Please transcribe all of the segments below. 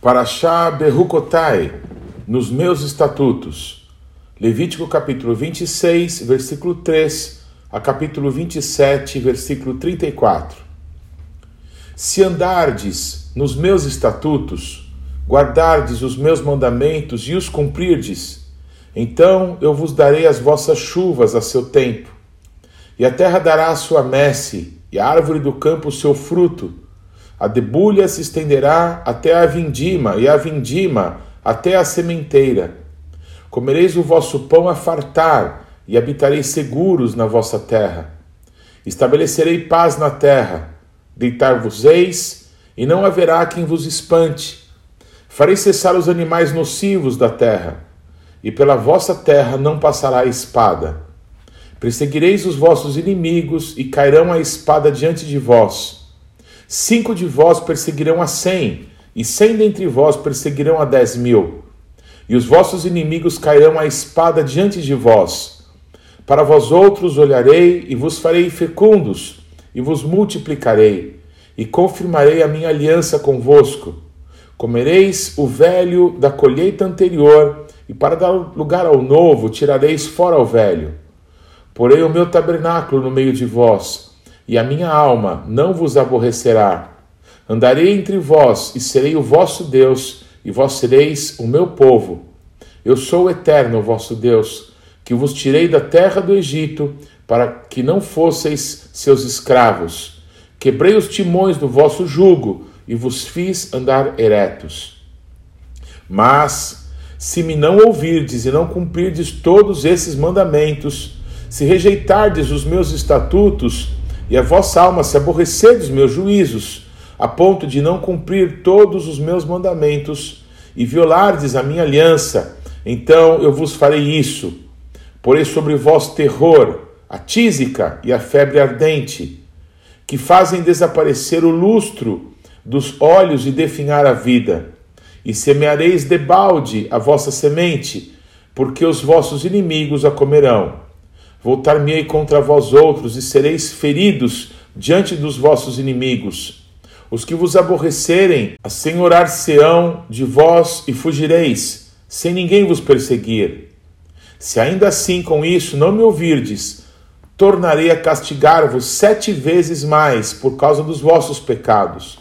Parashá Berrucotai, nos meus estatutos. Levítico capítulo 26, versículo 3 a capítulo 27, versículo 34. Se andardes nos meus estatutos, guardardes os meus mandamentos e os cumprirdes, então eu vos darei as vossas chuvas a seu tempo, e a terra dará a sua messe, e a árvore do campo o seu fruto, a debulha se estenderá até a vindima, e a vindima até a sementeira. Comereis o vosso pão a fartar, e habitareis seguros na vossa terra. Estabelecerei paz na terra, deitar-vos-eis, e não haverá quem vos espante. Farei cessar os animais nocivos da terra, e pela vossa terra não passará a espada. Perseguireis os vossos inimigos, e cairão a espada diante de vós Cinco de vós perseguirão a cem, e cem dentre vós perseguirão a dez mil. E os vossos inimigos cairão a espada diante de vós. Para vós outros olharei e vos farei fecundos, e vos multiplicarei, e confirmarei a minha aliança convosco. Comereis o velho da colheita anterior, e para dar lugar ao novo tirareis fora o velho. Porei o meu tabernáculo no meio de vós, e a minha alma não vos aborrecerá. Andarei entre vós e serei o vosso Deus, e vós sereis o meu povo. Eu sou o eterno, vosso Deus, que vos tirei da terra do Egito, para que não fosseis seus escravos. Quebrei os timões do vosso jugo e vos fiz andar eretos. Mas, se me não ouvirdes e não cumprirdes todos esses mandamentos, se rejeitardes os meus estatutos, e a vossa alma se aborrecer dos meus juízos, a ponto de não cumprir todos os meus mandamentos e violardes a minha aliança, então eu vos farei isso. Porei sobre vós terror, a tísica e a febre ardente, que fazem desaparecer o lustro dos olhos e definhar a vida. E semeareis debalde a vossa semente, porque os vossos inimigos a comerão. Voltar-me-ei contra vós outros e sereis feridos diante dos vossos inimigos. Os que vos aborrecerem, assenhorar-se-ão de vós e fugireis, sem ninguém vos perseguir. Se ainda assim com isso não me ouvirdes, tornarei a castigar-vos sete vezes mais por causa dos vossos pecados.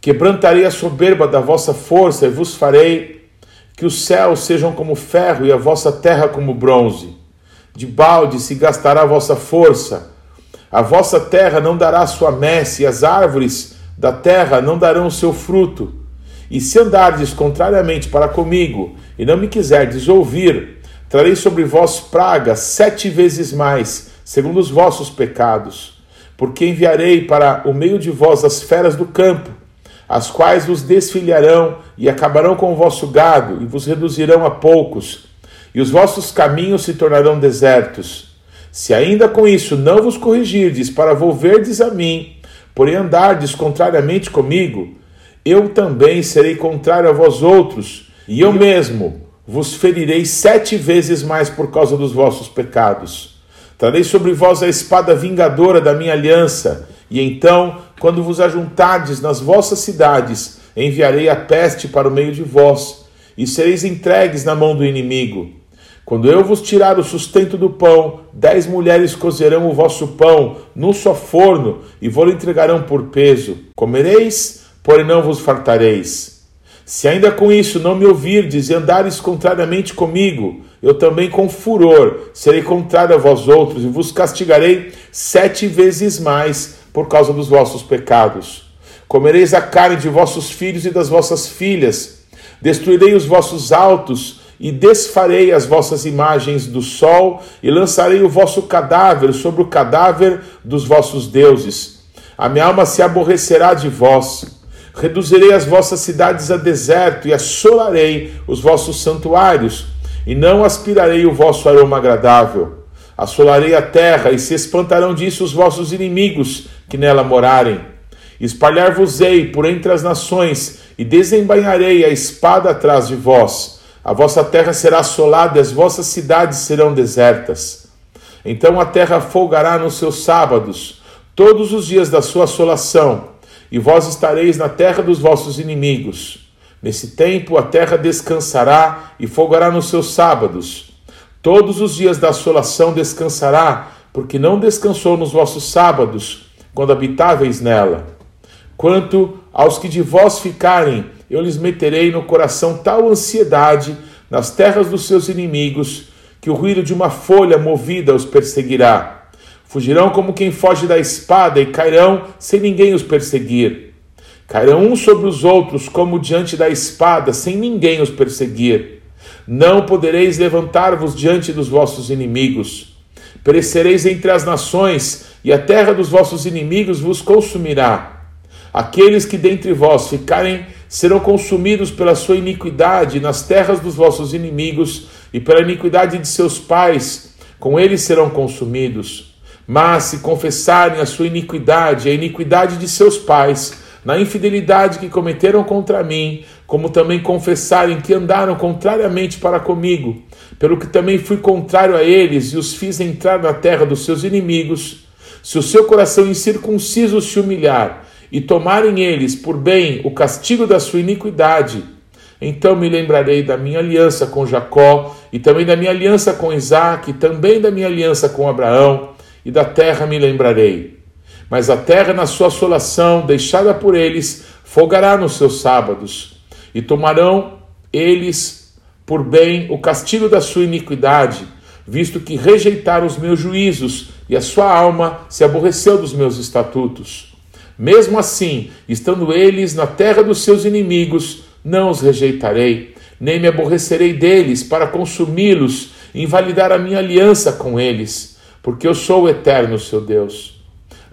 Quebrantarei a soberba da vossa força e vos farei que os céus sejam como ferro e a vossa terra como bronze de balde se gastará a vossa força. A vossa terra não dará sua messe, e as árvores da terra não darão o seu fruto. E se andardes contrariamente para comigo, e não me quiserdes ouvir, trarei sobre vós pragas sete vezes mais, segundo os vossos pecados. Porque enviarei para o meio de vós as feras do campo, as quais vos desfilharão e acabarão com o vosso gado, e vos reduzirão a poucos e os vossos caminhos se tornarão desertos. Se ainda com isso não vos corrigirdes para volverdes a mim, porém andardes contrariamente comigo, eu também serei contrário a vós outros, e eu mesmo vos ferirei sete vezes mais por causa dos vossos pecados. Trarei sobre vós a espada vingadora da minha aliança, e então, quando vos ajuntardes nas vossas cidades, enviarei a peste para o meio de vós, e sereis entregues na mão do inimigo. Quando eu vos tirar o sustento do pão, dez mulheres cozerão o vosso pão num só forno e vos entregarão por peso. Comereis, porém não vos fartareis. Se ainda com isso não me ouvirdes e andares contrariamente comigo, eu também com furor serei contrário a vós outros e vos castigarei sete vezes mais por causa dos vossos pecados. Comereis a carne de vossos filhos e das vossas filhas, destruirei os vossos altos e desfarei as vossas imagens do sol, e lançarei o vosso cadáver sobre o cadáver dos vossos deuses. A minha alma se aborrecerá de vós. Reduzirei as vossas cidades a deserto, e assolarei os vossos santuários, e não aspirarei o vosso aroma agradável. Assolarei a terra, e se espantarão disso os vossos inimigos que nela morarem. Espalhar-vos-ei por entre as nações, e desembainharei a espada atrás de vós a vossa terra será assolada e as vossas cidades serão desertas. Então a terra folgará nos seus sábados, todos os dias da sua assolação, e vós estareis na terra dos vossos inimigos. Nesse tempo a terra descansará e folgará nos seus sábados. Todos os dias da assolação descansará, porque não descansou nos vossos sábados, quando habitáveis nela. Quanto aos que de vós ficarem, eu lhes meterei no coração tal ansiedade nas terras dos seus inimigos, que o ruído de uma folha movida os perseguirá. Fugirão como quem foge da espada e cairão sem ninguém os perseguir. Cairão uns sobre os outros como diante da espada, sem ninguém os perseguir. Não podereis levantar-vos diante dos vossos inimigos. Perecereis entre as nações, e a terra dos vossos inimigos vos consumirá. Aqueles que dentre vós ficarem serão consumidos pela sua iniquidade nas terras dos vossos inimigos e pela iniquidade de seus pais, com eles serão consumidos. Mas se confessarem a sua iniquidade, a iniquidade de seus pais, na infidelidade que cometeram contra mim, como também confessarem que andaram contrariamente para comigo, pelo que também fui contrário a eles e os fiz entrar na terra dos seus inimigos, se o seu coração incircunciso se humilhar e tomarem eles por bem o castigo da sua iniquidade, então me lembrarei da minha aliança com Jacó, e também da minha aliança com Isaac, e também da minha aliança com Abraão, e da terra me lembrarei. Mas a terra, na sua assolação, deixada por eles, folgará nos seus sábados, e tomarão eles por bem o castigo da sua iniquidade, visto que rejeitaram os meus juízos, e a sua alma se aborreceu dos meus estatutos. Mesmo assim, estando eles na terra dos seus inimigos, não os rejeitarei, nem me aborrecerei deles para consumi-los invalidar a minha aliança com eles, porque eu sou o eterno seu Deus.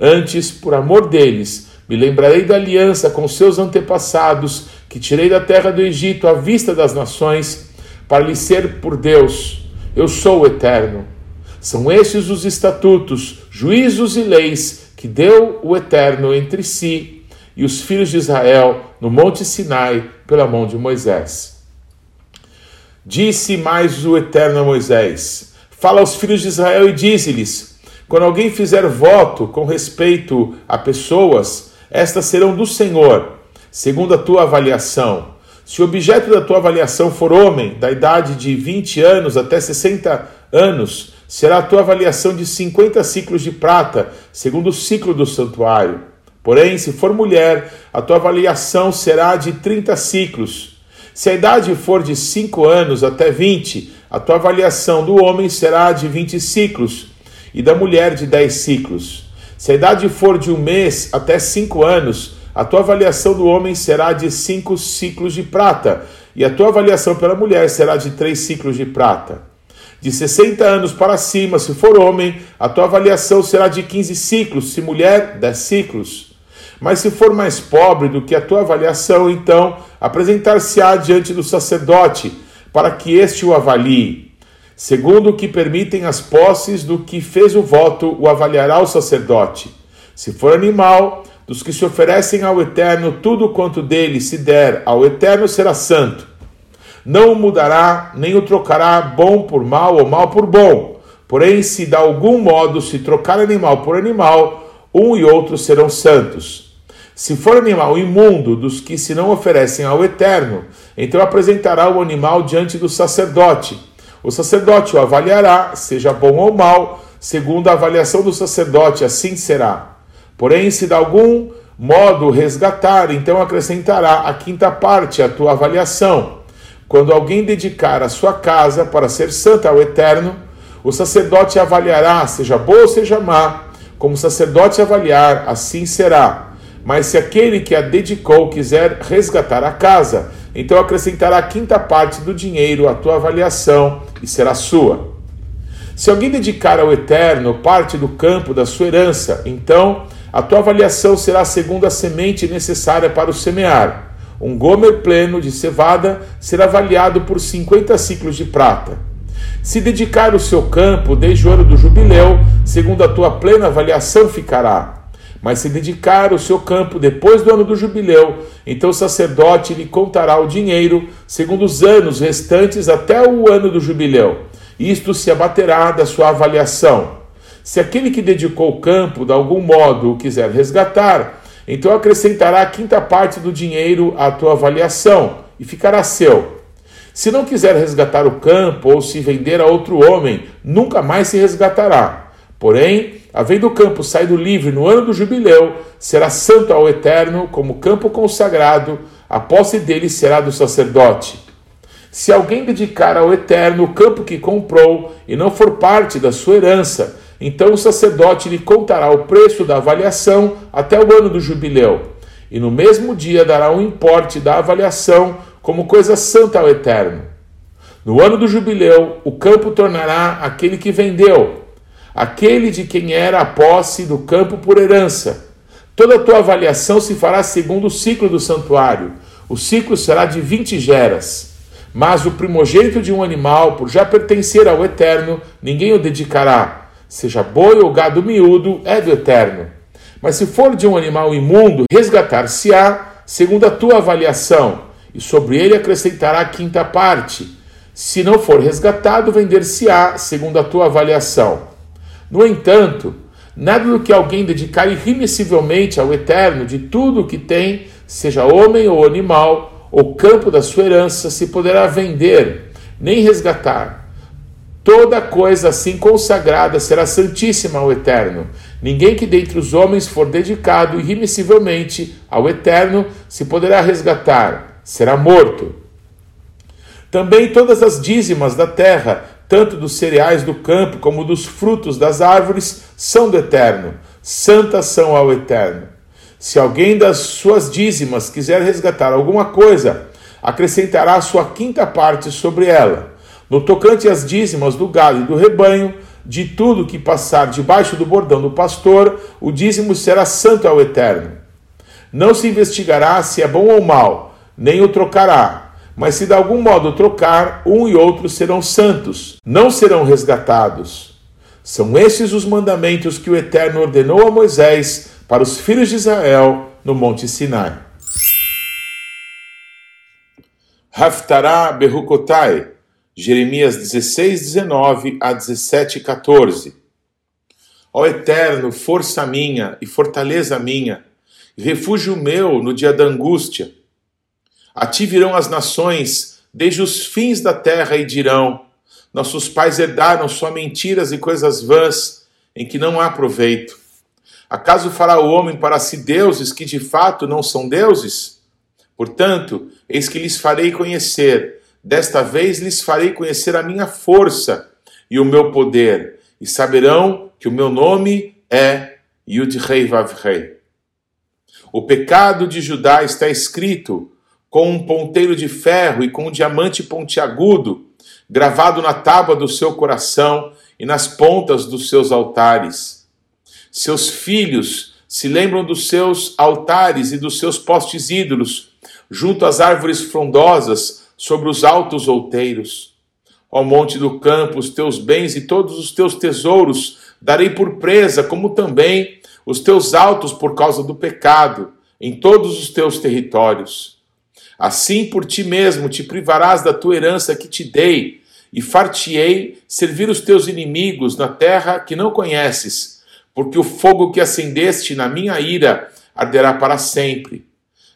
Antes, por amor deles, me lembrarei da aliança com seus antepassados, que tirei da terra do Egito à vista das nações, para lhes ser por Deus. Eu sou o eterno. São estes os estatutos, juízos e leis que deu o eterno entre si e os filhos de Israel no Monte Sinai pela mão de Moisés. Disse mais o Eterno a Moisés: Fala aos filhos de Israel e dize-lhes: Quando alguém fizer voto com respeito a pessoas, estas serão do Senhor, segundo a tua avaliação. Se o objeto da tua avaliação for homem, da idade de 20 anos até 60 anos, será a tua avaliação de 50 ciclos de prata, segundo o ciclo do santuário. Porém, se for mulher, a tua avaliação será de 30 ciclos. Se a idade for de 5 anos até 20, a tua avaliação do homem será de 20 ciclos, e da mulher de 10 ciclos. Se a idade for de um mês até 5 anos, a tua avaliação do homem será de 5 ciclos de prata, e a tua avaliação pela mulher será de 3 ciclos de prata. De 60 anos para cima, se for homem, a tua avaliação será de 15 ciclos, se mulher, 10 ciclos. Mas se for mais pobre do que a tua avaliação, então apresentar-se-á diante do sacerdote, para que este o avalie. Segundo o que permitem as posses do que fez o voto, o avaliará o sacerdote. Se for animal, dos que se oferecem ao Eterno, tudo quanto dele se der ao Eterno será santo. Não o mudará, nem o trocará bom por mal ou mal por bom. Porém, se de algum modo se trocar animal por animal, um e outro serão santos. Se for animal imundo dos que se não oferecem ao Eterno, então apresentará o animal diante do sacerdote. O sacerdote o avaliará, seja bom ou mal, segundo a avaliação do sacerdote, assim será. Porém, se de algum modo resgatar, então acrescentará a quinta parte à tua avaliação. Quando alguém dedicar a sua casa para ser santa ao Eterno, o sacerdote avaliará, seja boa ou seja má, como o sacerdote avaliar, assim será. Mas se aquele que a dedicou quiser resgatar a casa, então acrescentará a quinta parte do dinheiro à tua avaliação e será sua. Se alguém dedicar ao Eterno parte do campo da sua herança, então a tua avaliação será segundo a semente necessária para o semear. Um gomer pleno de cevada será avaliado por 50 ciclos de prata. Se dedicar o seu campo desde o ano do jubileu, segundo a tua plena avaliação ficará mas se dedicar o seu campo depois do ano do jubileu, então o sacerdote lhe contará o dinheiro segundo os anos restantes até o ano do jubileu. Isto se abaterá da sua avaliação. Se aquele que dedicou o campo de algum modo o quiser resgatar, então acrescentará a quinta parte do dinheiro à tua avaliação, e ficará seu. Se não quiser resgatar o campo ou se vender a outro homem, nunca mais se resgatará. Porém, havendo o campo saído livre no ano do jubileu, será santo ao Eterno, como campo consagrado, a posse dele será do sacerdote. Se alguém dedicar ao Eterno o campo que comprou e não for parte da sua herança, então o sacerdote lhe contará o preço da avaliação até o ano do jubileu, e no mesmo dia dará o um importe da avaliação como coisa santa ao Eterno. No ano do jubileu, o campo tornará aquele que vendeu, aquele de quem era a posse do campo por herança. Toda a tua avaliação se fará segundo o ciclo do santuário. O ciclo será de vinte geras. Mas o primogênito de um animal, por já pertencer ao Eterno, ninguém o dedicará. Seja boi ou gado miúdo, é do Eterno. Mas se for de um animal imundo, resgatar-se-á segundo a tua avaliação e sobre ele acrescentará a quinta parte. Se não for resgatado, vender-se-á, segundo a tua avaliação. No entanto, nada do que alguém dedicar irremissivelmente ao Eterno, de tudo o que tem, seja homem ou animal, ou campo da sua herança, se poderá vender, nem resgatar. Toda coisa assim consagrada será santíssima ao Eterno. Ninguém que dentre os homens for dedicado irremissivelmente ao Eterno se poderá resgatar será morto. Também todas as dízimas da terra, tanto dos cereais do campo como dos frutos das árvores, são do Eterno, santas são ao Eterno. Se alguém das suas dízimas quiser resgatar alguma coisa, acrescentará sua quinta parte sobre ela. No tocante às dízimas do gado e do rebanho, de tudo que passar debaixo do bordão do pastor, o dízimo será santo ao Eterno. Não se investigará se é bom ou mal, nem o trocará. Mas se de algum modo trocar, um e outro serão santos, não serão resgatados. São esses os mandamentos que o Eterno ordenou a Moisés para os filhos de Israel no Monte Sinai. Haftará Berukotai, Jeremias 16, 19 a 17, 14. Ó Eterno, força minha e fortaleza minha, refúgio meu no dia da angústia a ti virão as nações, desde os fins da terra, e dirão: Nossos pais herdaram só mentiras e coisas vãs, em que não há proveito. Acaso fará o homem para si deuses que de fato não são deuses? Portanto, eis que lhes farei conhecer, desta vez lhes farei conhecer a minha força e o meu poder, e saberão que o meu nome é Yud-Rei Vav-Rei. O pecado de Judá está escrito, com um ponteiro de ferro e com um diamante pontiagudo gravado na tábua do seu coração e nas pontas dos seus altares. Seus filhos se lembram dos seus altares e dos seus postes ídolos, junto às árvores frondosas, sobre os altos outeiros. Ao monte do campo, os teus bens e todos os teus tesouros darei por presa, como também os teus altos por causa do pecado, em todos os teus territórios. Assim por ti mesmo te privarás da tua herança que te dei, e far-te-ei servir os teus inimigos na terra que não conheces, porque o fogo que acendeste na minha ira arderá para sempre.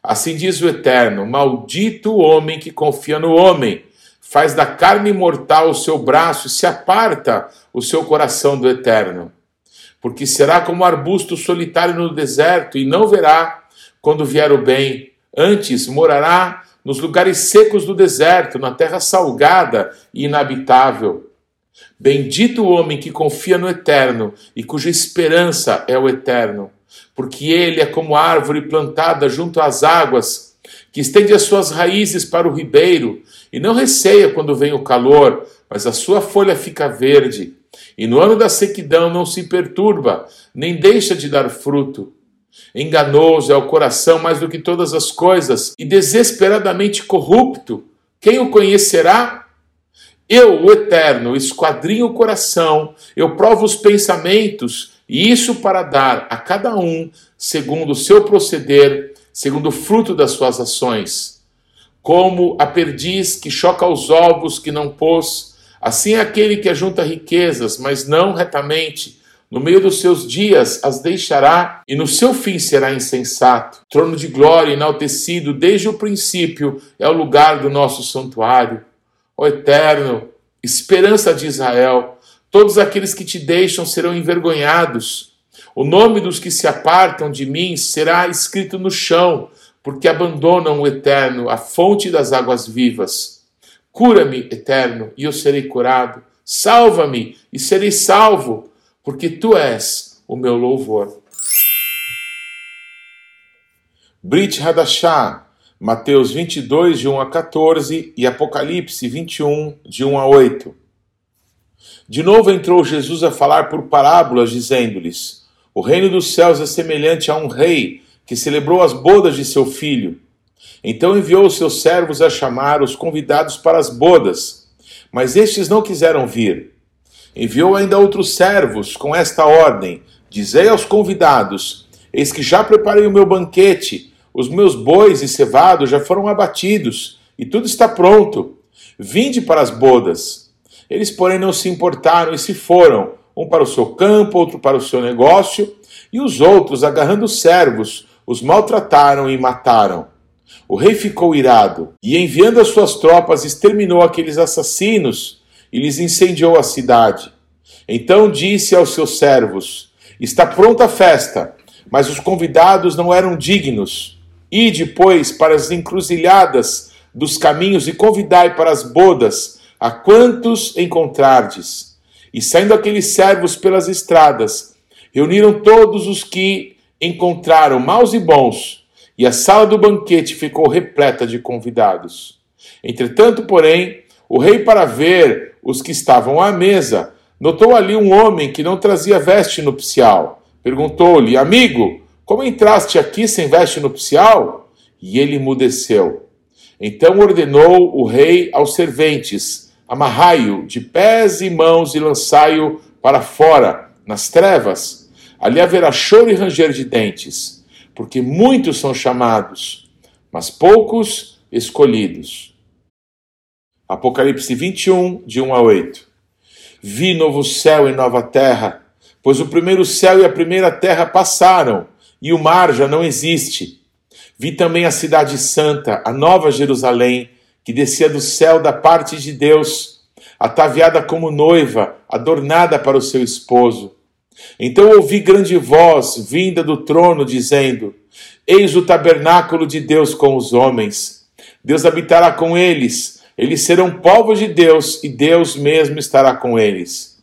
Assim diz o Eterno: Maldito o homem que confia no homem, faz da carne mortal o seu braço e se aparta o seu coração do Eterno. Porque será como arbusto solitário no deserto e não verá quando vier o bem Antes morará nos lugares secos do deserto, na terra salgada e inabitável. Bendito o homem que confia no eterno e cuja esperança é o eterno, porque ele é como árvore plantada junto às águas, que estende as suas raízes para o ribeiro e não receia quando vem o calor, mas a sua folha fica verde. E no ano da sequidão não se perturba, nem deixa de dar fruto. Enganoso é o coração mais do que todas as coisas e desesperadamente corrupto. Quem o conhecerá? Eu, o Eterno, esquadrinho o coração, eu provo os pensamentos, isso para dar a cada um segundo o seu proceder, segundo o fruto das suas ações. Como a perdiz que choca os ovos que não pôs, assim é aquele que ajunta riquezas, mas não retamente, No meio dos seus dias as deixará, e no seu fim será insensato. Trono de glória enaltecido desde o princípio é o lugar do nosso santuário. Ó Eterno, esperança de Israel, todos aqueles que te deixam serão envergonhados. O nome dos que se apartam de mim será escrito no chão, porque abandonam o Eterno, a fonte das águas vivas. Cura-me, Eterno, e eu serei curado. Salva-me e serei salvo porque tu és o meu louvor. Brit Hadashah, Mateus 22, de 1 a 14 e Apocalipse 21, de 1 a 8. De novo entrou Jesus a falar por parábolas, dizendo-lhes: O reino dos céus é semelhante a um rei que celebrou as bodas de seu filho. Então enviou os seus servos a chamar os convidados para as bodas, mas estes não quiseram vir. Enviou ainda outros servos com esta ordem: Dizei aos convidados: Eis que já preparei o meu banquete, os meus bois e cevados já foram abatidos, e tudo está pronto. Vinde para as bodas. Eles, porém, não se importaram e se foram, um para o seu campo, outro para o seu negócio, e os outros, agarrando os servos, os maltrataram e mataram. O rei ficou irado e, enviando as suas tropas, exterminou aqueles assassinos e lhes incendiou a cidade. Então disse aos seus servos: Está pronta a festa, mas os convidados não eram dignos. E depois para as encruzilhadas dos caminhos e convidai para as bodas a quantos encontrardes. E saindo aqueles servos pelas estradas, reuniram todos os que encontraram, maus e bons, e a sala do banquete ficou repleta de convidados. Entretanto, porém, o rei, para ver os que estavam à mesa, notou ali um homem que não trazia veste nupcial. Perguntou-lhe: Amigo, como entraste aqui sem veste nupcial? E ele emudeceu. Então ordenou o rei aos serventes: Amarrai-o de pés e mãos e lançai-o para fora, nas trevas. Ali haverá choro e ranger de dentes, porque muitos são chamados, mas poucos escolhidos. Apocalipse 21, de 1 a 8. Vi novo céu e nova terra, pois o primeiro céu e a primeira terra passaram, e o mar já não existe. Vi também a cidade santa, a nova Jerusalém, que descia do céu da parte de Deus, ataviada como noiva, adornada para o seu esposo. Então ouvi grande voz vinda do trono, dizendo: Eis o tabernáculo de Deus com os homens. Deus habitará com eles eles serão povos de Deus e Deus mesmo estará com eles.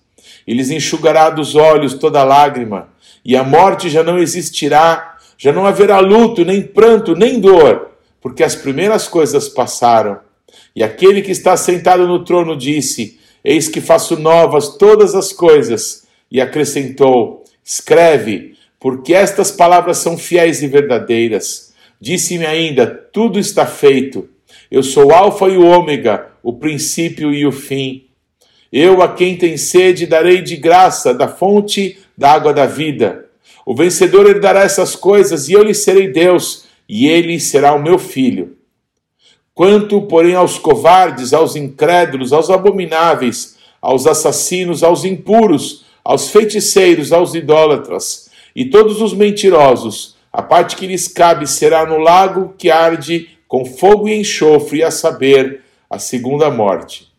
Eles enxugará dos olhos toda lágrima, e a morte já não existirá, já não haverá luto, nem pranto, nem dor, porque as primeiras coisas passaram. E aquele que está sentado no trono disse: Eis que faço novas todas as coisas. E acrescentou: Escreve, porque estas palavras são fiéis e verdadeiras. Disse-me ainda: Tudo está feito. Eu sou o Alfa e o Ômega, o princípio e o fim. Eu a quem tem sede darei de graça da fonte da água da vida. O vencedor herdará essas coisas e eu lhe serei Deus, e ele será o meu filho. Quanto, porém, aos covardes, aos incrédulos, aos abomináveis, aos assassinos, aos impuros, aos feiticeiros, aos idólatras e todos os mentirosos, a parte que lhes cabe será no lago que arde com fogo e enxofre, a saber, a segunda morte.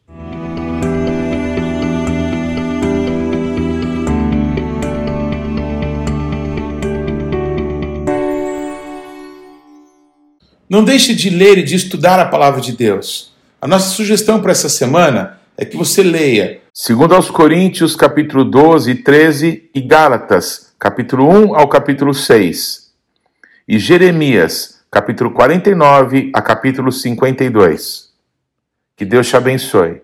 Não deixe de ler e de estudar a palavra de Deus. A nossa sugestão para essa semana é que você leia 2 aos Coríntios, capítulo 12 e 13 e Gálatas, capítulo 1 ao capítulo 6. E Jeremias, capítulo 49 a capítulo 52. Que Deus te abençoe.